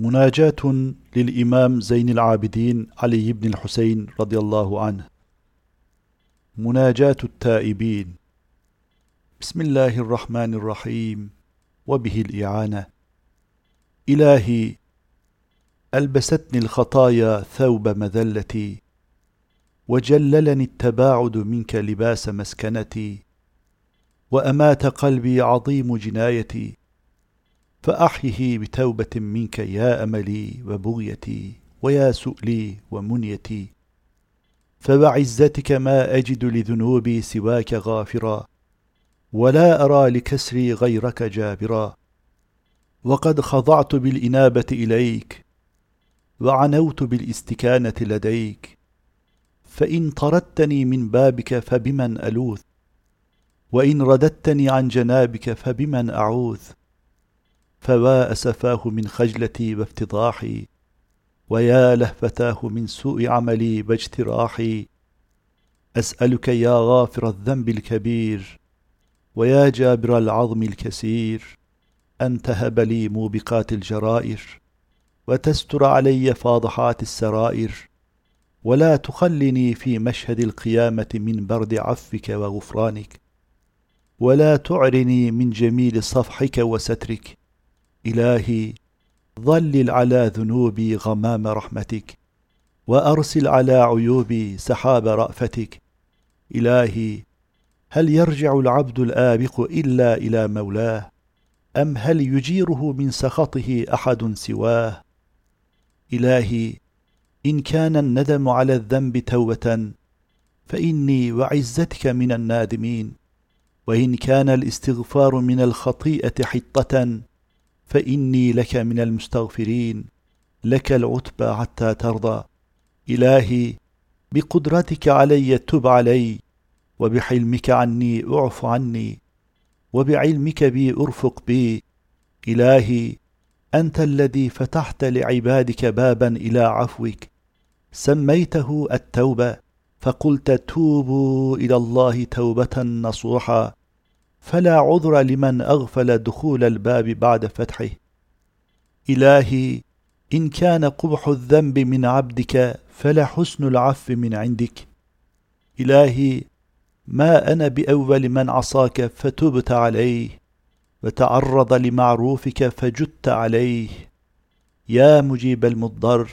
مناجاة للإمام زين العابدين علي بن الحسين رضي الله عنه. مناجاة التائبين. بسم الله الرحمن الرحيم. وبه الإعانة. إلهي ألبستني الخطايا ثوب مذلتي وجللني التباعد منك لباس مسكنتي وأمات قلبي عظيم جنايتي فأحيه بتوبة منك يا أملي وبغيتي ويا سؤلي ومنيتي فبعزتك ما أجد لذنوبي سواك غافرا ولا أرى لكسري غيرك جابرا وقد خضعت بالإنابة إليك وعنوت بالإستكانة لديك فإن طردتني من بابك فبمن ألوذ وإن رددتني عن جنابك فبمن أعوذ فوا أسفاه من خجلتي وافتضاحي ويا لهفتاه من سوء عملي واجتراحي. أسألك يا غافر الذنب الكبير ويا جابر العظم الكسير أن تهب لي موبقات الجرائر وتستر علي فاضحات السرائر ولا تخلني في مشهد القيامة من برد عفك وغفرانك ولا تعرني من جميل صفحك وسترك. إلهي ظلل على ذنوبي غمام رحمتك وأرسل على عيوبي سحاب رأفتك. إلهي هل يرجع العبد الآبق إلا إلى مولاه؟ أم هل يجيره من سخطه أحد سواه؟ إلهي إن كان الندم على الذنب توبة فإني وعزتك من النادمين. وإن كان الاستغفار من الخطيئة حطة فإني لك من المستغفرين لك العتبى حتى ترضى. إلهي بقدرتك علي تب علي وبحلمك عني أعف عني وبعلمك بي أرفق بي. إلهي أنت الذي فتحت لعبادك بابا إلى عفوك. سميته التوبة فقلت توبوا إلى الله توبة نصوحا. فلا عذر لمن أغفل دخول الباب بعد فتحه. إلهي إن كان قبح الذنب من عبدك فلا حسن العفو من عندك. إلهي ما أنا بأول من عصاك فتبت عليه وتعرض لمعروفك فجدت عليه. يا مجيب المضطر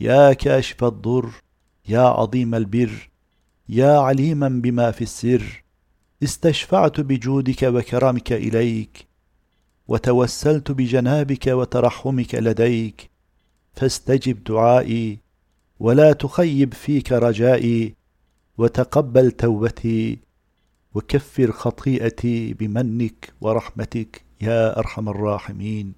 يا كاشف الضر يا عظيم البر يا عليما بما في السر. استشفعت بجودك وكرمك إليك وتوسلت بجنابك وترحمك لديك فاستجب دعائي ولا تخيب فيك رجائي وتقبل توبتي وكفر خطيئتي بمنك ورحمتك يا أرحم الراحمين.